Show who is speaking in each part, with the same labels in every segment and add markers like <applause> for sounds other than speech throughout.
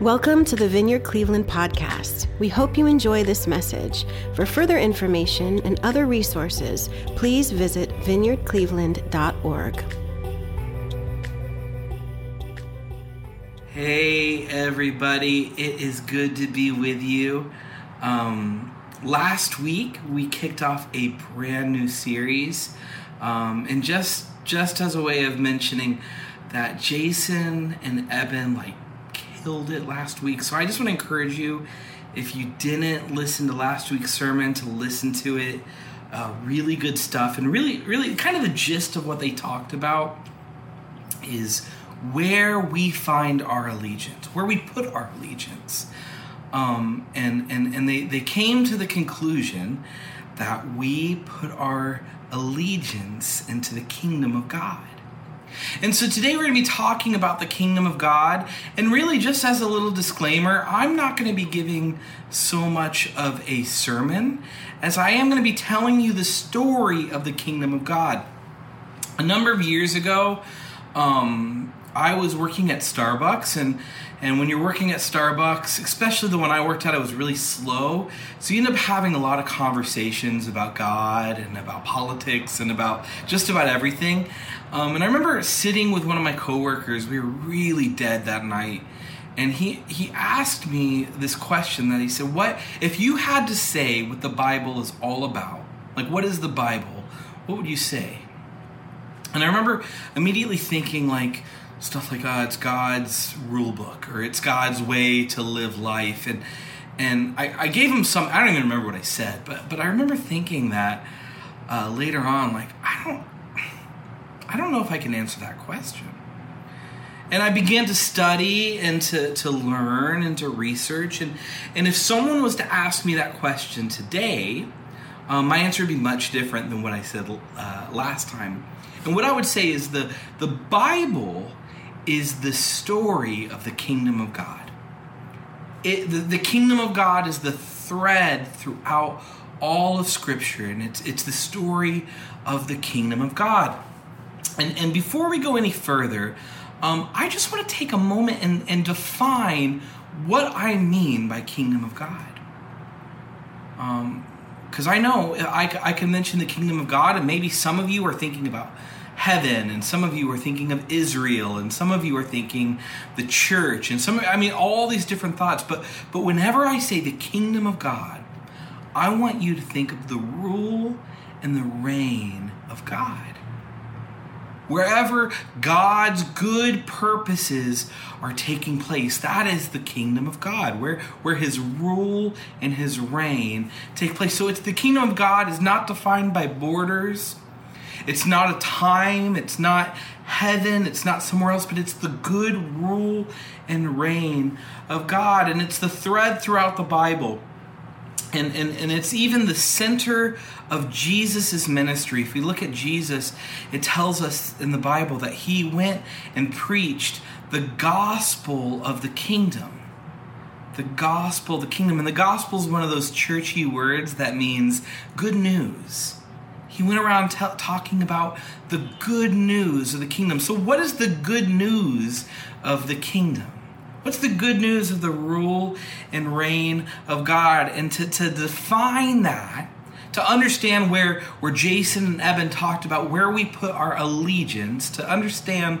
Speaker 1: Welcome to the Vineyard Cleveland podcast. We hope you enjoy this message. For further information and other resources, please visit vineyardcleveland.org.
Speaker 2: Hey, everybody, it is good to be with you. Um, last week, we kicked off a brand new series. Um, and just just as a way of mentioning that Jason and Eben like killed it last week. So I just want to encourage you, if you didn't listen to last week's sermon, to listen to it. Uh, really good stuff, and really, really, kind of the gist of what they talked about is where we find our allegiance, where we put our allegiance. Um, and and, and they, they came to the conclusion that we put our allegiance into the kingdom of God. And so today we're going to be talking about the kingdom of God. And really, just as a little disclaimer, I'm not going to be giving so much of a sermon as I am going to be telling you the story of the kingdom of God. A number of years ago, um, I was working at Starbucks, and and when you're working at Starbucks, especially the one I worked at, it was really slow. So you end up having a lot of conversations about God and about politics and about just about everything. Um, and I remember sitting with one of my coworkers. We were really dead that night, and he he asked me this question that he said, "What if you had to say what the Bible is all about? Like, what is the Bible? What would you say?" And I remember immediately thinking like stuff like oh, it's God's rule book or it's God's way to live life and and I, I gave him some I don't even remember what I said but but I remember thinking that uh, later on like I don't I don't know if I can answer that question and I began to study and to, to learn and to research and and if someone was to ask me that question today um, my answer would be much different than what I said uh, last time and what I would say is the the Bible is the story of the kingdom of God. It, the, the kingdom of God is the thread throughout all of Scripture, and it's it's the story of the kingdom of God. And and before we go any further, um, I just want to take a moment and, and define what I mean by kingdom of God. Because um, I know I, I can mention the kingdom of God, and maybe some of you are thinking about heaven and some of you are thinking of Israel and some of you are thinking the church and some I mean all these different thoughts but but whenever I say the kingdom of God I want you to think of the rule and the reign of God wherever God's good purposes are taking place that is the kingdom of God where where his rule and his reign take place so it's the kingdom of God is not defined by borders it's not a time, it's not heaven, it's not somewhere else, but it's the good rule and reign of God. And it's the thread throughout the Bible. And, and, and it's even the center of Jesus' ministry. If we look at Jesus, it tells us in the Bible that he went and preached the gospel of the kingdom. The gospel, the kingdom. And the gospel is one of those churchy words that means good news. He went around t- talking about the good news of the kingdom. So, what is the good news of the kingdom? What's the good news of the rule and reign of God? And to, to define that, to understand where, where Jason and Eben talked about where we put our allegiance, to understand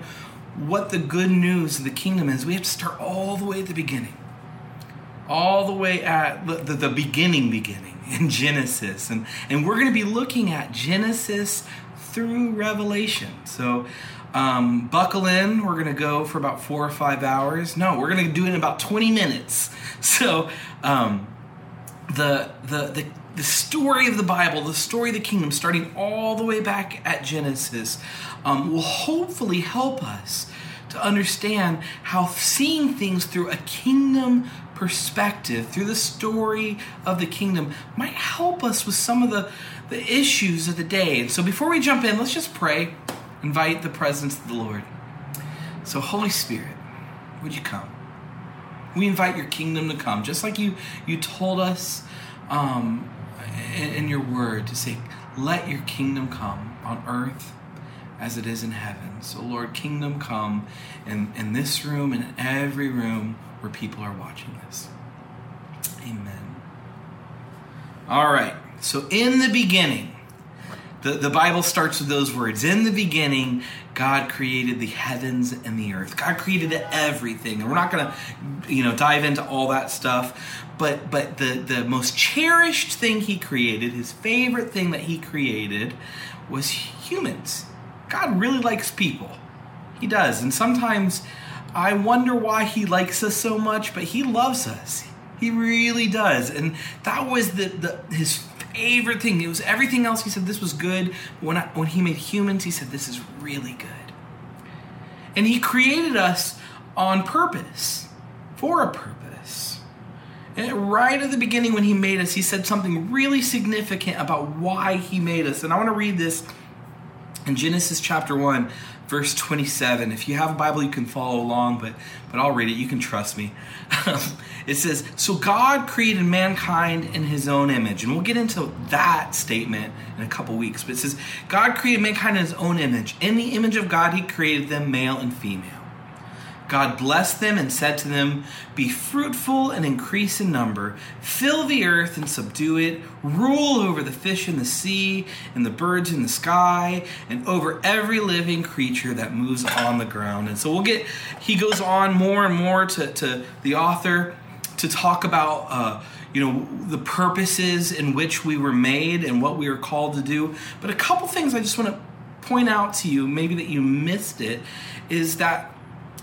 Speaker 2: what the good news of the kingdom is, we have to start all the way at the beginning. All the way at the, the, the beginning, beginning <laughs> in Genesis. And, and we're going to be looking at Genesis through Revelation. So um, buckle in. We're going to go for about four or five hours. No, we're going to do it in about 20 minutes. <laughs> So um, the, the, the, the story of the Bible, the story of the kingdom, starting all the way back at Genesis, um, will hopefully help us to understand how seeing things through a kingdom perspective, through the story of the kingdom, might help us with some of the, the issues of the day. And so before we jump in, let's just pray, invite the presence of the Lord. So, Holy Spirit, would you come? We invite your kingdom to come, just like you, you told us um, in, in your word to say, let your kingdom come on earth as it is in heaven. So, Lord, kingdom come in, in this room and in every room where people are watching this. Amen. All right. So, in the beginning, the, the Bible starts with those words. In the beginning, God created the heavens and the earth. God created everything. And we're not going to, you know, dive into all that stuff. But but the, the most cherished thing he created, his favorite thing that he created, was humans. God really likes people. He does. And sometimes I wonder why he likes us so much, but he loves us. He really does. And that was the, the his favorite thing. It was everything else. He said this was good. When I, when he made humans, he said this is really good. And he created us on purpose, for a purpose. And right at the beginning, when he made us, he said something really significant about why he made us. And I want to read this in Genesis chapter 1, verse 27. If you have a Bible, you can follow along, but, but I'll read it. You can trust me. <laughs> it says, So God created mankind in his own image. And we'll get into that statement in a couple weeks. But it says, God created mankind in his own image. In the image of God, he created them male and female. God blessed them and said to them, Be fruitful and increase in number, fill the earth and subdue it, rule over the fish in the sea and the birds in the sky, and over every living creature that moves on the ground. And so we'll get, he goes on more and more to, to the author to talk about. Uh, you know the purposes in which we were made and what we are called to do but a couple things i just want to point out to you maybe that you missed it is that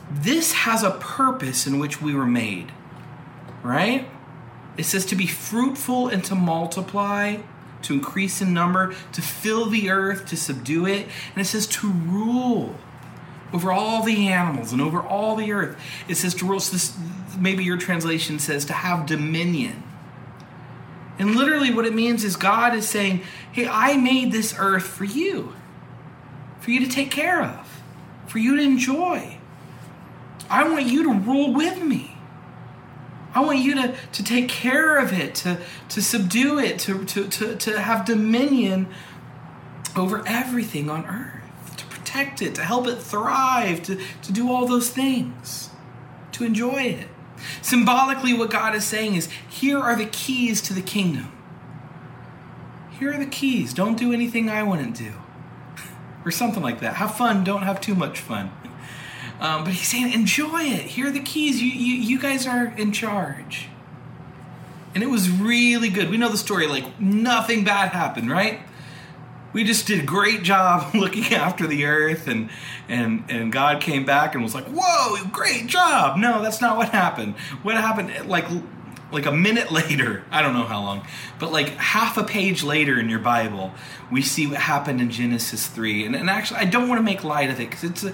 Speaker 2: this has a purpose in which we were made, right? It says to be fruitful and to multiply, to increase in number, to fill the earth, to subdue it. And it says to rule over all the animals and over all the earth. It says to rule. So this, maybe your translation says to have dominion. And literally, what it means is God is saying, Hey, I made this earth for you, for you to take care of, for you to enjoy. I want you to rule with me. I want you to, to take care of it, to, to subdue it, to, to, to, to have dominion over everything on earth, to protect it, to help it thrive, to, to do all those things, to enjoy it. Symbolically, what God is saying is here are the keys to the kingdom. Here are the keys. Don't do anything I wouldn't do. <laughs> or something like that. Have fun, don't have too much fun. Um, but he's saying, enjoy it. Here are the keys. You, you, you guys are in charge. And it was really good. We know the story, like nothing bad happened, right? We just did a great job <laughs> looking after the earth, and and and God came back and was like, "Whoa, great job!" No, that's not what happened. What happened? Like like a minute <laughs> later, I don't know how long, but like half a page later in your Bible, we see what happened in Genesis 3. And, and actually, I don't want to make light of it because it's a,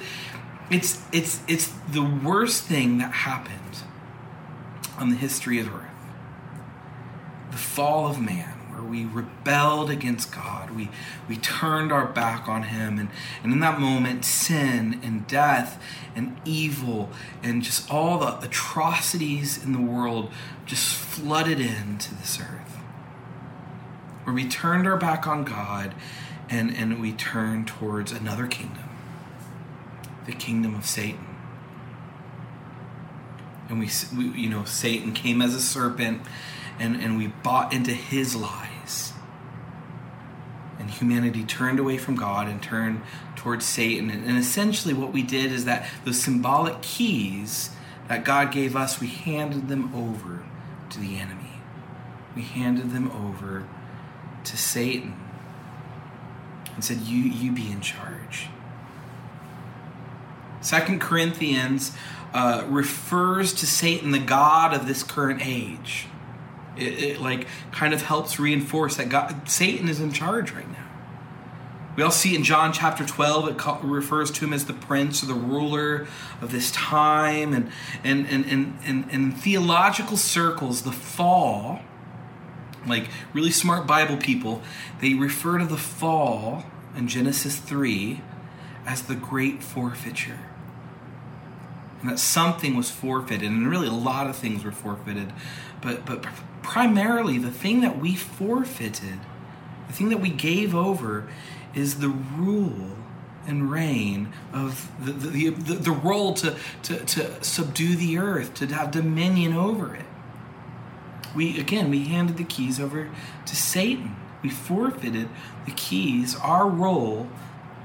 Speaker 2: it's it's it's the worst thing that happened on the history of earth. The fall of man, where we rebelled against God. We we turned our back on him and, and in that moment sin and death and evil and just all the atrocities in the world just flooded into this earth. Where we turned our back on God and, and we turned towards another kingdom the kingdom of Satan. And we, we, you know, Satan came as a serpent and, and we bought into his lies. And humanity turned away from God and turned towards Satan. And, and essentially, what we did is that those symbolic keys that God gave us, we handed them over to the enemy. We handed them over to Satan and said, You, you be in charge. Second Corinthians uh, refers to Satan, the God of this current age. It, it, like kind of helps reinforce that God, Satan is in charge right now. We all see in John chapter 12, it refers to him as the prince or the ruler of this time. And, and, and, and, and, in theological circles, the fall, like really smart Bible people, they refer to the fall in Genesis 3 as the great forfeiture and that something was forfeited, and really a lot of things were forfeited, but but primarily the thing that we forfeited, the thing that we gave over, is the rule and reign, of the, the, the, the role to, to, to subdue the earth, to have dominion over it. We, again, we handed the keys over to Satan. We forfeited the keys, our role,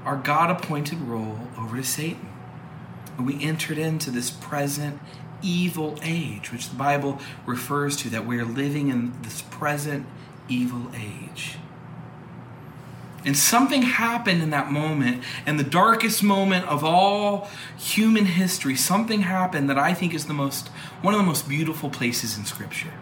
Speaker 2: our God appointed role, over to Satan. We entered into this present evil age, which the Bible refers to, that we're living in this present evil age. And something happened in that moment, and the darkest moment of all human history, something happened that I think is the most one of the most beautiful places in Scripture.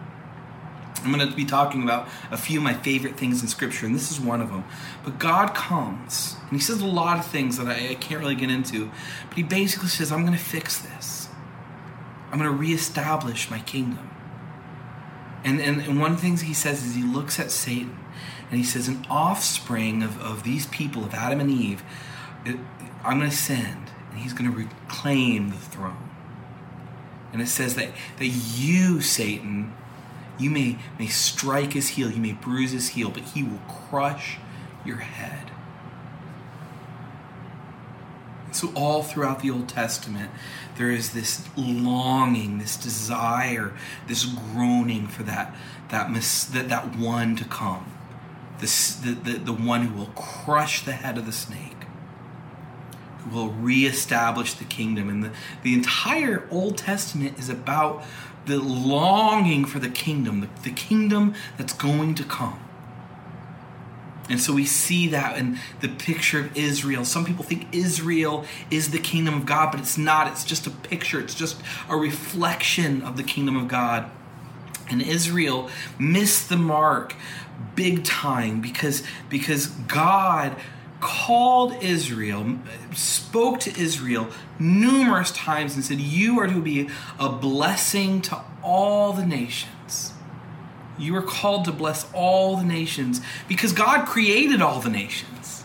Speaker 2: I'm going to be talking about a few of my favorite things in Scripture, and this is one of them. But God comes, and He says a lot of things that I, I can't really get into, but He basically says, I'm going to fix this. I'm going to reestablish my kingdom. And, and, and one of the things He says is He looks at Satan and he says, an offspring of, of these people, of Adam and Eve, I'm going to send, and he's going to reclaim the throne. And it says that, that you, Satan, you may, may strike his heel, you may bruise his heel, but he will crush your head. So, all throughout the Old Testament, there is this longing, this desire, this groaning for that, that, that, that one to come the, the, the one who will crush the head of the snake, who will reestablish the kingdom. And the, the entire Old Testament is about the longing for the kingdom, the, the kingdom that's going to come. And so we see that in the picture of Israel. Some people think Israel is the kingdom of God, but it's not. It's just a picture, it's just a reflection of the kingdom of God. And Israel missed the mark big time because because God called Israel, spoke to Israel numerous times and said, You are to be a blessing to all the nations. You are called to bless all the nations because God created all the nations.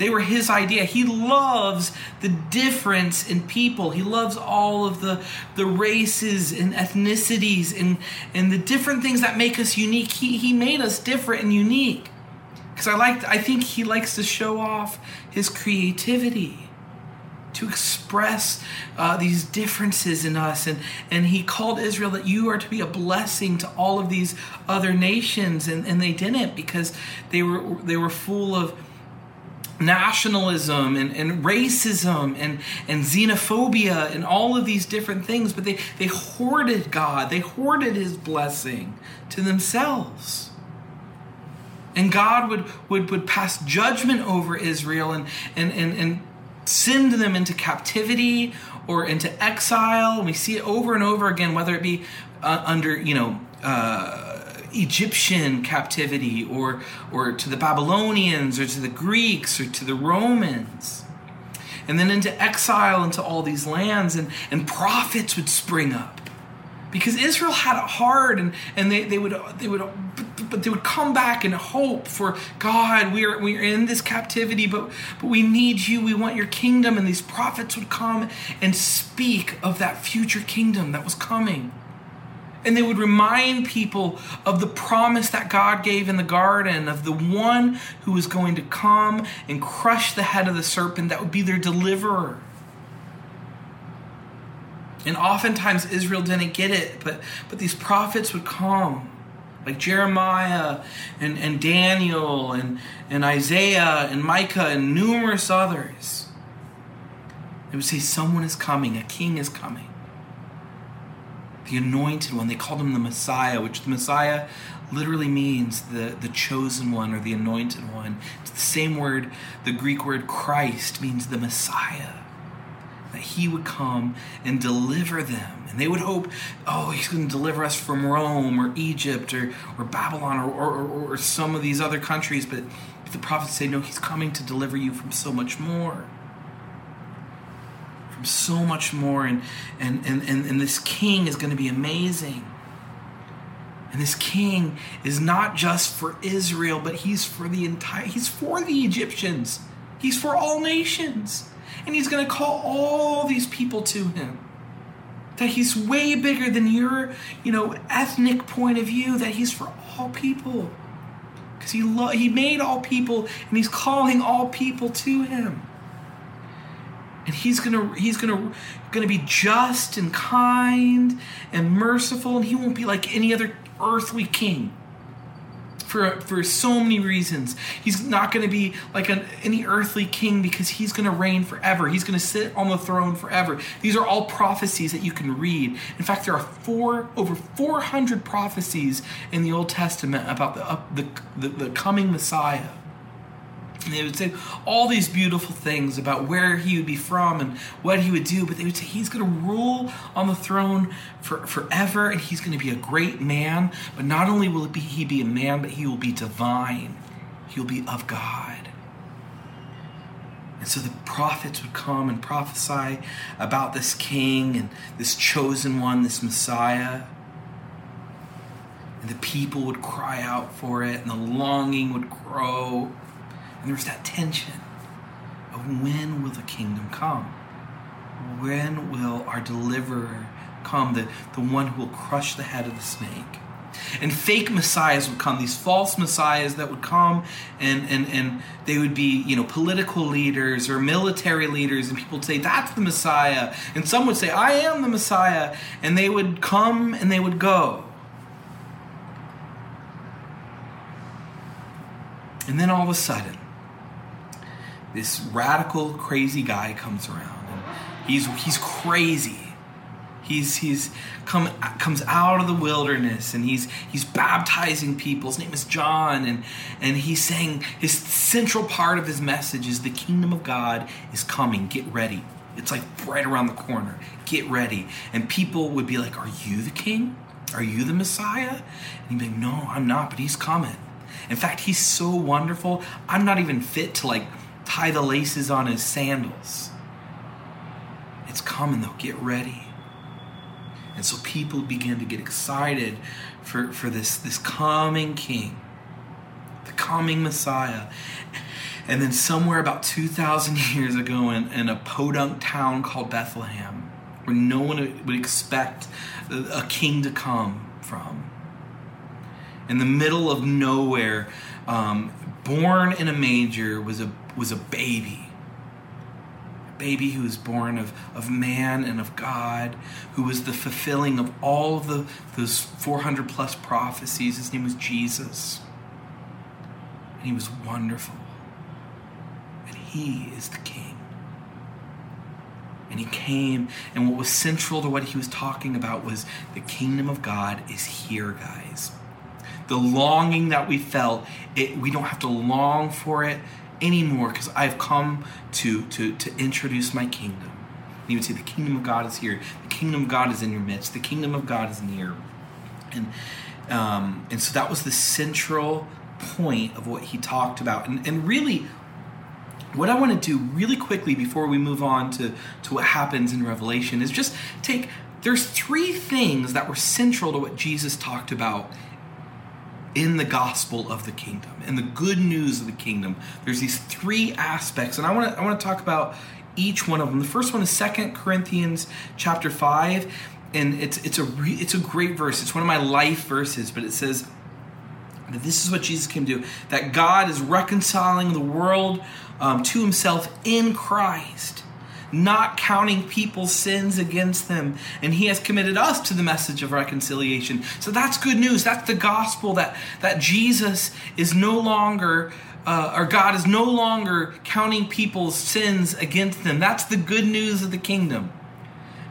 Speaker 2: They were his idea. He loves the difference in people. He loves all of the, the races and ethnicities and, and the different things that make us unique. He, he made us different and unique. Because I like I think he likes to show off his creativity to express uh, these differences in us. And, and he called Israel that you are to be a blessing to all of these other nations. And, and they didn't because they were, they were full of nationalism and, and racism and, and xenophobia and all of these different things, but they, they hoarded God, they hoarded his blessing to themselves. And God would, would, would pass judgment over Israel and, and, and, and send them into captivity or into exile. And we see it over and over again, whether it be uh, under, you know, uh, Egyptian captivity or, or to the Babylonians or to the Greeks or to the Romans. And then into exile into all these lands, and, and prophets would spring up. Because Israel had it hard, and, and they, they would they would but they would come back and hope for God. We're we're in this captivity, but but we need you. We want your kingdom. And these prophets would come and speak of that future kingdom that was coming. And they would remind people of the promise that God gave in the garden of the one who was going to come and crush the head of the serpent that would be their deliverer. And oftentimes Israel didn't get it, but, but these prophets would come, like Jeremiah and, and Daniel and, and Isaiah and Micah and numerous others. They would say, Someone is coming, a king is coming the anointed one. They called him the Messiah, which the Messiah literally means the, the chosen one or the anointed one. It's the same word, the Greek word Christ means the Messiah. That he would come and deliver them. And they would hope, oh, he's going to deliver us from Rome or Egypt or, or Babylon or, or, or some of these other countries. But the prophets say, no, he's coming to deliver you from so much more From so much more. And, and, and, and, and this king is going to be amazing. And this king is not just for Israel, but he's for the entire, he's for the Egyptians. He's for all nations. And he's going to call all these people to him. That he's way bigger than your, you know, ethnic point of view, that he's for all people. Because he, lo- he made all people and he's calling all people to him. and he's gonna he's gonna gonna be just and kind and merciful and he won't be like any other earthly king for for so many reasons. He's not going to be like an, any earthly king because he's going to reign forever. He's going to sit on the throne forever. These are all prophecies that you can read. In fact, there are four over 400 prophecies in the Old Testament about the uh, the, the, the coming Messiah. And they would say all these beautiful things about where he would be from and what he would do, but they would say he's going to rule on the throne for, forever and he's going to be a great man. But not only will be, he be a man, but he will be divine. He will be of God. And so the prophets would come and prophesy about this king and this chosen one, this Messiah. And the people would cry out for it, and the longing would grow. And there's that tension of when will the kingdom come? When will our deliverer come, the, the one who will crush the head of the snake? And fake messiahs would come, these false messiahs that would come and, and, and they would be, you know, political leaders or military leaders, and people would say, That's the Messiah. And some would say, I am the Messiah. And they would come and they would go. And then all of a sudden, this radical, crazy guy comes around, and he's he's crazy. He's he's come comes out of the wilderness, and he's he's baptizing people. His name is John, and and he's saying his central part of his message is the kingdom of God is coming. Get ready. It's like right around the corner. Get ready. And people would be like, "Are you the king? Are you the Messiah?" And he'd be like, "No, I'm not, but he's coming." In fact, he's so wonderful. I'm not even fit to like tie the laces on his sandals. It's coming though, get ready. And so people began to get excited for, for this, this coming king, the coming Messiah. And then somewhere about 2,000 <laughs> years ago in, in a podunk town called Bethlehem, where no one would expect a king to come from, in the middle of nowhere, um, born in a manger was a was a baby. A baby who was born of, of man and of God, who was the fulfilling of all of the those 400 plus prophecies. His name was Jesus. And he was wonderful. And he is the king. And he came, and what was central to what he was talking about was the kingdom of God is here, guys the longing that we felt, it, we don't have to long for it anymore because I've come to, to, to introduce my kingdom. And you would say, The kingdom of God is here. The kingdom of God is in your midst. The kingdom of God is near. And, um, and so that was the central point of what he talked about. And, and really, what I want to do really quickly before we move on to, to what happens in Revelation is just take, there's three things that were central to what Jesus talked about in the gospel of the kingdom and the good news of the kingdom there's these three aspects and i want to i want to talk about each one of them. The first one is Second corinthians chapter 5 and it's it's a re, it's a great verse. It's one of my life verses but it says that this is what jesus came to do that god is reconciling the world um, to himself in christ not counting people's sins against them. And he has committed us to the message of reconciliation. So that's good news. That's the gospel that, that Jesus is no longer, uh, or God is no longer counting people's sins against them. That's the good news of the kingdom.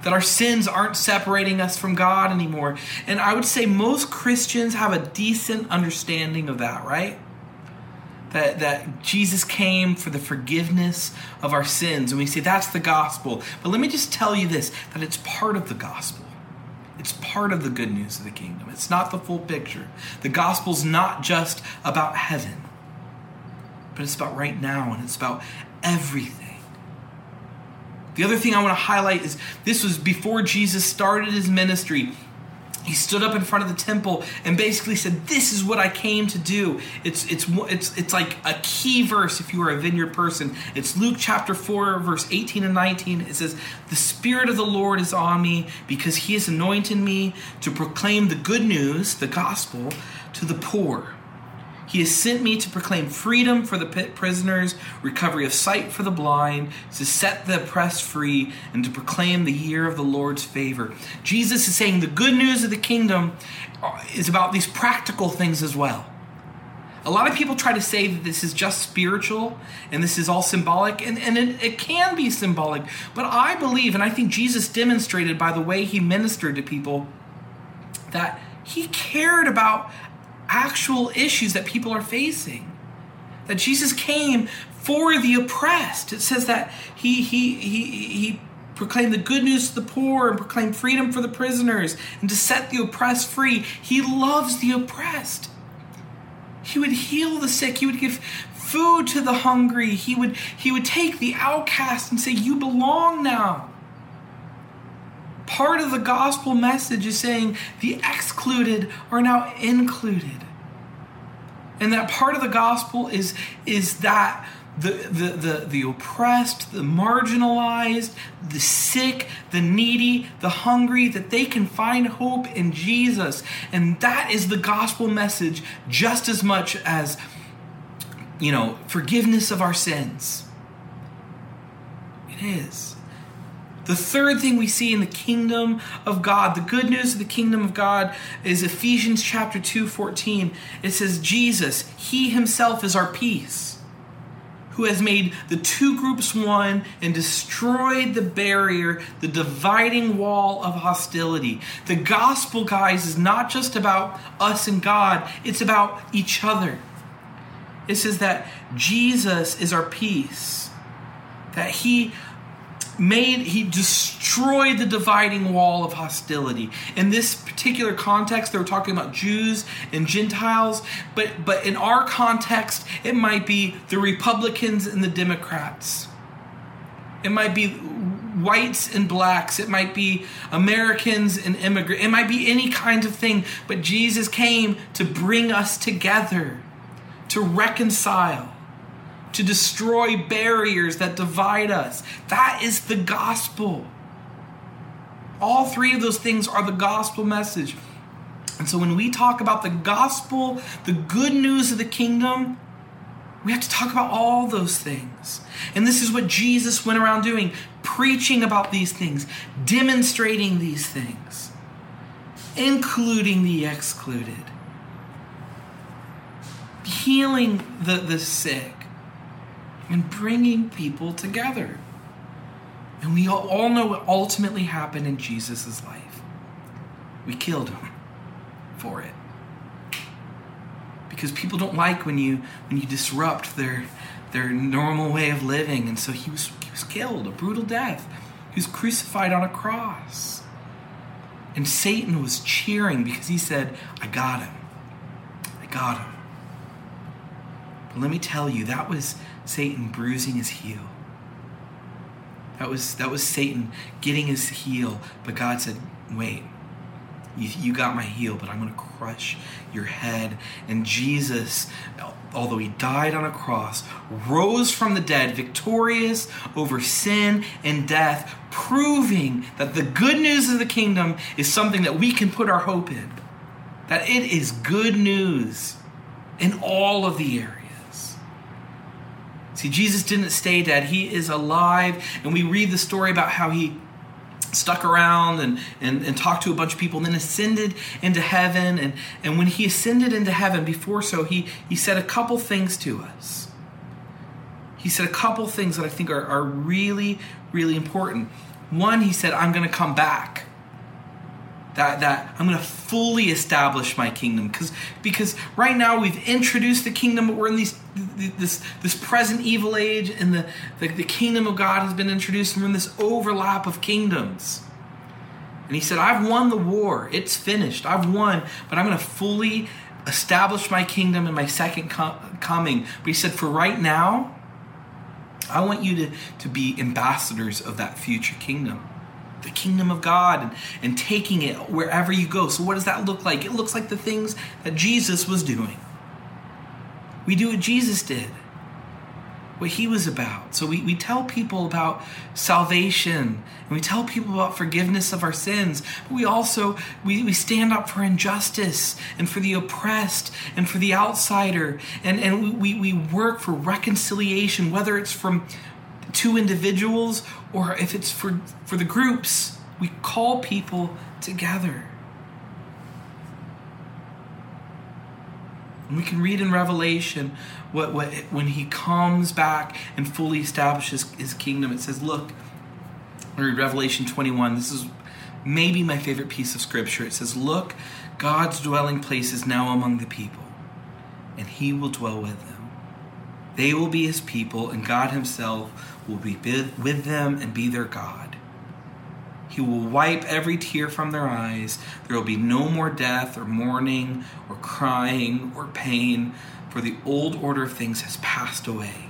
Speaker 2: That our sins aren't separating us from God anymore. And I would say most Christians have a decent understanding of that, right? That, that Jesus came for the forgiveness of our sins. And we say that's the gospel. But let me just tell you this that it's part of the gospel. It's part of the good news of the kingdom. It's not the full picture. The gospel's not just about heaven, but it's about right now and it's about everything. The other thing I want to highlight is this was before Jesus started his ministry he stood up in front of the temple and basically said this is what i came to do. It's it's it's it's like a key verse if you are a vineyard person. It's luke chapter 4 verse 18 and 19 it says the spirit of the lord is on me because he has anointed me to proclaim the good news the gospel to the poor He has sent me to proclaim freedom for the prisoners, recovery of sight for the blind, to set the oppressed free, and to proclaim the year of the Lord's favor. Jesus is saying the good news of the kingdom uh, is about these practical things as well. A lot of people try to say that this is just spiritual and this is all symbolic, and, and it, it can be symbolic. But I believe, and I think Jesus demonstrated by the way he ministered to people, that he cared about actual issues that people are facing. That Jesus came for the oppressed. It says that he he he he proclaimed the good news to the poor and proclaimed freedom for the prisoners and to set the oppressed free. He loves the oppressed. He would heal the sick. He would give food to the hungry. He would he would take the outcast and say, "You belong now." Part of the gospel message is saying the excluded are now included. And that part of the gospel is, is that the, the, the, the oppressed, the marginalized, the sick, the needy, the hungry, that they can find hope in Jesus. And that is the gospel message just as much as, you know, forgiveness of our sins. It is. The third thing we see in the kingdom of God, the good news of the kingdom of God is Ephesians chapter 2, 14. It says, Jesus, He Himself is our peace, who has made the two groups one and destroyed the barrier, the dividing wall of hostility. The gospel, guys, is not just about us and God, it's about each other. It says that Jesus is our peace, that He made he destroyed the dividing wall of hostility. In this particular context they were talking about jews and gentiles but but in our context it might be the republicans and the democrats. It might be whites and blacks. It might be americans and immigrants. It might be any kind of thing but jesus came to bring us together to reconcile to destroy barriers that divide us. That is the gospel. All three of those things are the gospel message. And so when we talk about the gospel, the good news of the kingdom, we have to talk about all those things. And this is what Jesus went around doing preaching about these things, demonstrating these things, including the excluded, healing the, the sick and bringing people together. And we all know what ultimately happened in Jesus' life. We killed him for it. Because people don't like when you when you disrupt their their normal way of living. And so he was he was killed, a brutal death. He was crucified on a cross. And Satan was cheering because he said, I got him. I got him. But let me tell you, that was Satan bruising his heel. That was that was Satan getting his heel, but God said, "Wait. You, you got my heel, but I'm going to crush your head." And Jesus, although he died on a cross, rose from the dead, victorious over sin and death, proving that the good news of the kingdom is something that we can put our hope in. That it is good news in all of the areas. See, Jesus didn't stay dead, He is alive. And we read the story about how He stuck around and, and, and talked to a bunch of people and then ascended into heaven. And, and when He ascended into heaven, before so, He, he said a couple things to us. He said a couple things that I think are, are really, really important. One, He said, I'm going to come back that that I'm going to fully establish my kingdom because because right now we've introduced the kingdom but we're in these this this present evil age and the, the the kingdom of God has been introduced and we're in this overlap of kingdoms. And he said, I've won the war. It's finished. I've won, but I'm going to fully establish my kingdom in my second coming. But he said, for right now, I want you to, to be ambassadors of that future kingdom the kingdom of God and, and taking it wherever you go. So, what does that look like? It looks like the things that Jesus was doing. We do what Jesus did. what he was about. So we, we tell people about salvation and we tell people about forgiveness of our sins. But we also we, we stand up for injustice and for the oppressed and for the outsider. And, and we, we work for reconciliation, whether it's from two individuals or if it's for, for the groups. We call people together. And we can read in Revelation what, what when he comes back and fully establishes his kingdom. It says, look, read Revelation 21. This is maybe my favorite piece of scripture. It says, Look, God's dwelling place is now among the people, and he will dwell with them. They will be his people, and God himself will be with them and be their God. He will wipe every tear from their eyes. There will be no more death or mourning or crying or pain, for the old order of things has passed away.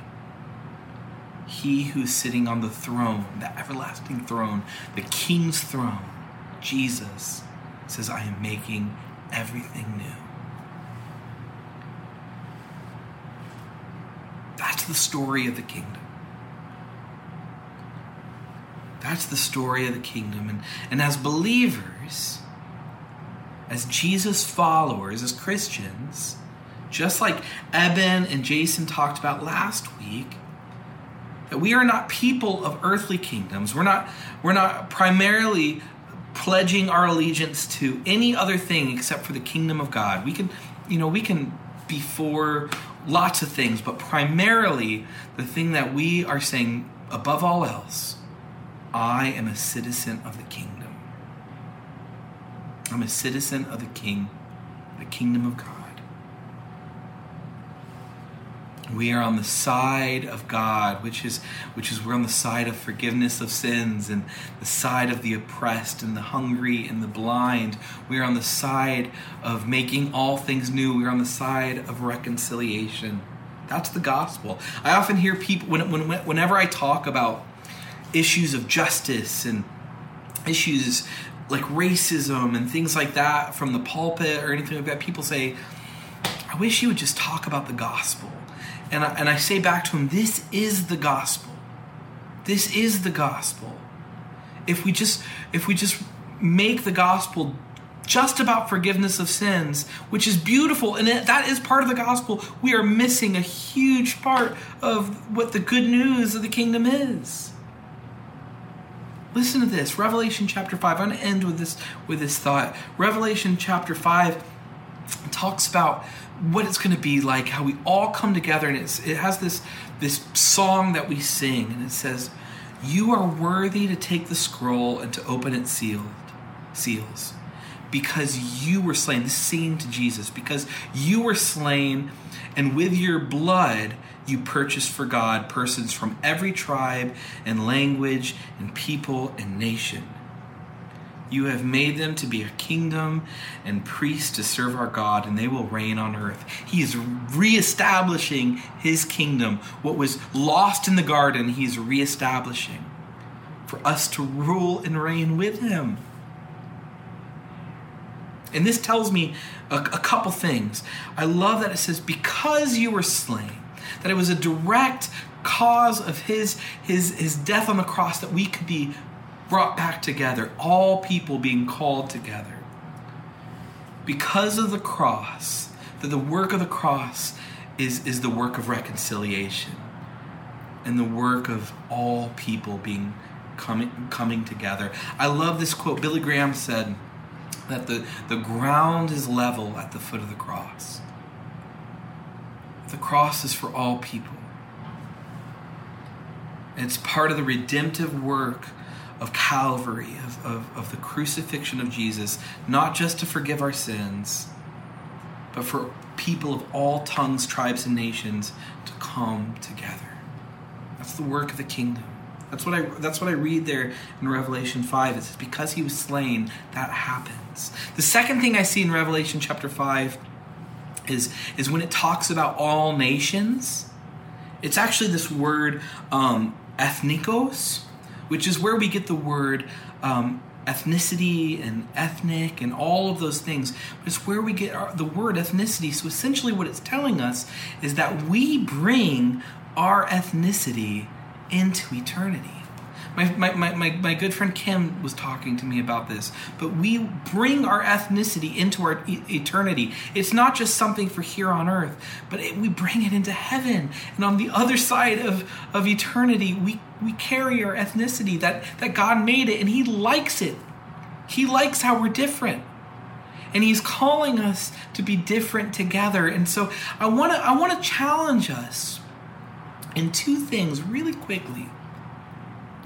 Speaker 2: He who's sitting on the throne, the everlasting throne, the king's throne, Jesus, says, I am making everything new. That's the story of the kingdom. That's the story of the kingdom. And, and as believers, as Jesus followers, as Christians, just like Eben and Jason talked about last week, that we are not people of earthly kingdoms. We're not, we're not primarily pledging our allegiance to any other thing except for the kingdom of God. We can, you know, we can be for lots of things, but primarily the thing that we are saying above all else I am a citizen of the kingdom. I'm a citizen of the king, the kingdom of God. We are on the side of God, which is which is we're on the side of forgiveness of sins and the side of the oppressed and the hungry and the blind. We are on the side of making all things new. We are on the side of reconciliation. That's the gospel. I often hear people when, when whenever I talk about issues of justice and issues like racism and things like that from the pulpit or anything like that, people say, I wish you would just talk about the gospel. And I, and I say back to him, this is the gospel. This is the gospel. If we just if we just make the gospel just about forgiveness of sins, which is beautiful, and that is part of the gospel, we are missing a huge part of what the good news of the kingdom is. Listen to this, Revelation chapter 5. I'm going to end with this with this thought. Revelation chapter 5 talks about what it's going to be like, how we all come together, and it's, it has this this song that we sing, and it says, "You are worthy to take the scroll and to open its sealed seals, because you were slain." This is singing to Jesus, because you were slain, and with your blood you purchased for God persons from every tribe and language and people and nation. You have made them to be a kingdom and priests to serve our God, and they will reign on earth. He is reestablishing his kingdom. What was lost in the garden, he is reestablishing for us to rule and reign with him. And this tells me a, a couple things. I love that it says, because you were slain, that it was a direct cause of his, his, his death on the cross that we could be brought back together, all people being called together. Because of the cross, that the work of the cross is, is the work of reconciliation and the work of all people being coming, coming together. I love this quote. Billy Graham said that the, the ground is level at the foot of the cross. The cross is for all people. It's part of the redemptive work of Calvary, of, of, of the crucifixion of Jesus, not just to forgive our sins, but for people of all tongues, tribes, and nations to come together. That's the work of the kingdom. That's what I that's what I read there in Revelation 5. It says, because he was slain, that happens. The second thing I see in Revelation chapter 5 is, is when it talks about all nations, it's actually this word um, ethnikos, which is where we get the word um, ethnicity and ethnic and all of those things. But it's where we get our, the word ethnicity. So essentially, what it's telling us is that we bring our ethnicity into eternity. My, my, my, my, my good friend Kim was talking to me about this, but we bring our ethnicity into our e- eternity. It's not just something for here on earth, but it, we bring it into heaven. And on the other side of, of eternity, we, we carry our ethnicity that, that God made it, and He likes it. He likes how we're different and he's calling us to be different together and so i want to i want to challenge us in two things really quickly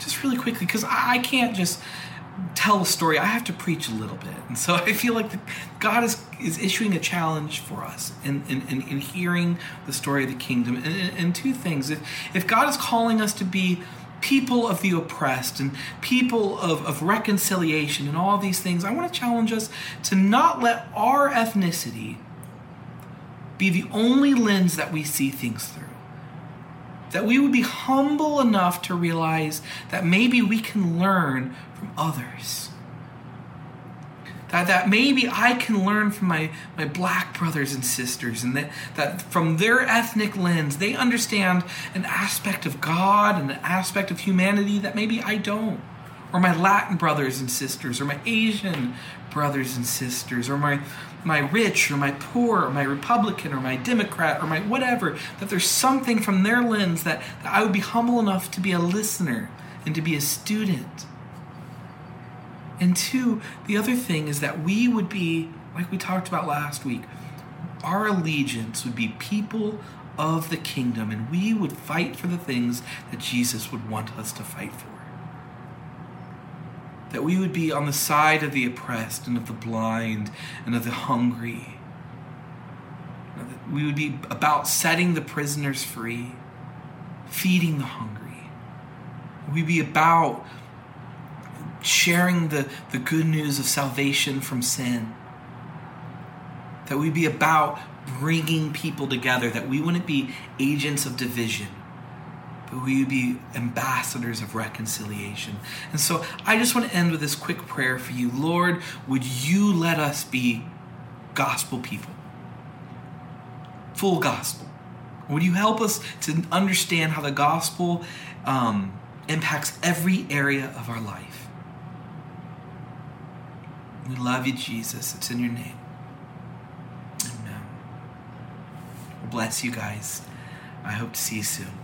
Speaker 2: just really quickly because I, I, can't just tell a story. I have to preach a little bit. And so <laughs> i feel like the, god is is issuing a challenge for us in in, in, in hearing the story of the kingdom. And, and, and two things. If if god is calling us to be people of the oppressed and people of, of reconciliation and all these things, I want to challenge us to not let our ethnicity be the only lens that we see things through. That we would be humble enough to realize that maybe we can learn from others that, that maybe I can learn from my, my black brothers and sisters, and that, that from their ethnic lens, they understand an aspect of God and an aspect of humanity that maybe I don't. Or my Latin brothers and sisters, or my Asian brothers and sisters, or my, my rich, or my poor, or my Republican, or my Democrat, or my whatever, that there's something from their lens that, that I would be humble enough to be a listener and to be a student and two, the other thing is that we would be, like we talked about last week, our allegiance would be people of the kingdom, and we would fight for the things that Jesus would want us to fight for. That we would be on the side of the oppressed and of the blind and of the hungry. That We would be about setting the prisoners free, feeding the hungry. We'd be about sharing the, the good news of salvation from sin. That we'd be about bringing people together, that we wouldn't be agents of division, we would be ambassadors of reconciliation. And so I just want to end with this quick prayer for you. Lord, would you let us be gospel people? Full gospel. Would you help us to understand how the gospel um, impacts every area of our life? We love you, Jesus. It's in your name. Amen. Bless you guys. I hope to see you soon.